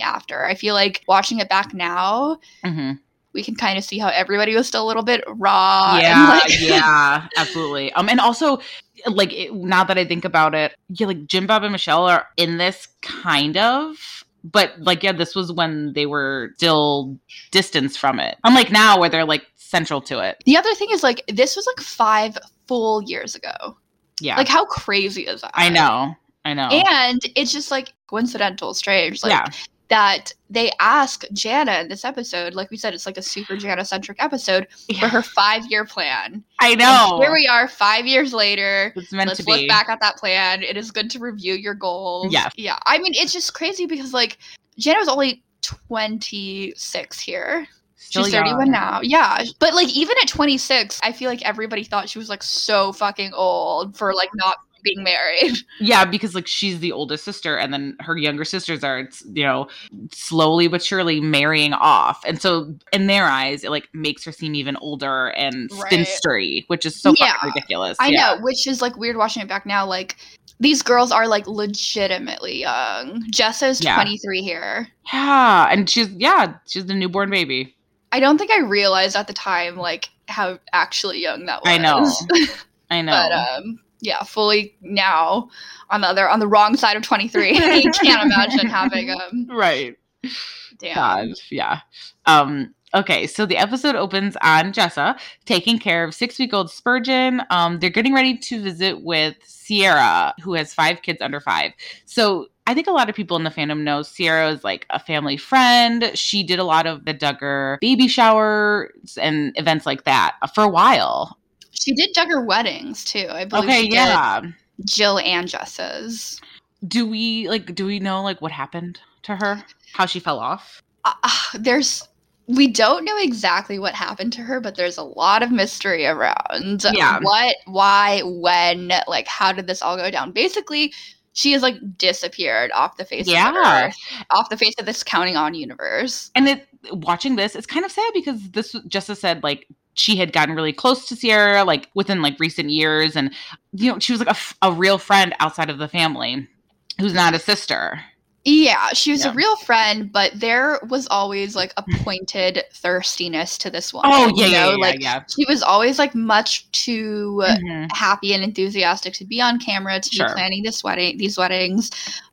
after. I feel like watching it back now, hmm we can kind of see how everybody was still a little bit raw. yeah, like- yeah, absolutely. Um, and also, like it, now that I think about it, yeah, like Jim Bob and Michelle are in this kind of, but like yeah, this was when they were still distanced from it. Unlike now, where they're like central to it. The other thing is like this was like five full years ago. Yeah, Like how crazy is that? I know, I know. And it's just like coincidental, strange. Like yeah, that they ask Jana in this episode, like we said, it's like a super Jana centric episode for her five year plan. I And know. here we are, five years later. it's meant Let's to look be. back at that plan. It is good to review your goals. Yeah, Yeah. I mean, it's just crazy because like Jana was only 26 here. Still She's 31 young. now. Yeah. But like even at 26, I feel like everybody thought she was like so fucking old for like not being married. Yeah, because like she's the oldest sister, and then her younger sisters are, you know, slowly but surely marrying off, and so in their eyes, it like makes her seem even older and Right. spinstery, which is so Yeah. fucking ridiculous. I yeah. know, which is like weird watching it back now. Like these girls are like legitimately young. Jessa's Yeah. 23 here. Yeah, and she's yeah, she's the newborn baby. I don't think I realized at the time like how actually young that was. I know. I know. but um yeah, fully now on the other on the wrong side of 23. I can't imagine having um right. damn. God, yeah. Um, okay, so the episode opens on Jessa taking care of six week old Spurgeon. Um, they're getting ready to visit with Sierra, who has five kids under five. So I think a lot of people in the fandom know Sierra is like a family friend. She did a lot of the Duggar baby showers and events like that for a while. She did Duggar weddings too. I believe Okay, yeah. Jill and Jessa's. Do we like do we know like what happened to her? How she fell off? uh, uh, there's we don't know exactly what happened to her, but there's a lot of mystery around Yeah. what, why, when, like how did this all go down? Basically, she has like disappeared off the face of the Yeah. earth, off the face of this counting on universe. and it watching this it's kind of sad because this as said like she had gotten really close to sierra like within like recent years and you know she was like a, f- a real friend outside of the family who's not a sister Yeah, she was Yeah. a real friend, but there was always like a pointed thirstiness to this one. oh yeah you yeah, know? yeah, like yeah, she was always like much too Mhm. happy and enthusiastic to be on camera to Sure. be planning this wedding these weddings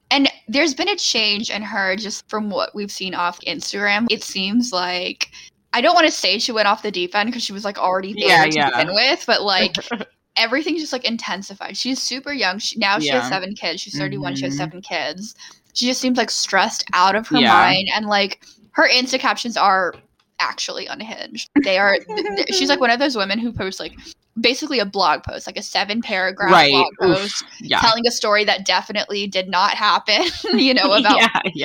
and there's been a change in her just from what we've seen off instagram it seems like i don't want to say she went off the deep end because she was like already there Yeah, to yeah. begin with but like everything just like intensified. She's super young. She, now she has seven kids. She's 31 she has Mhm. seven kids. She just seems like stressed out of her Yeah. mind and like her insta captions are actually unhinged. They are she's like one of those women who posts like basically a blog post like a seven paragraph right. blog post yeah. telling a story that definitely did not happen you know about yeah yeah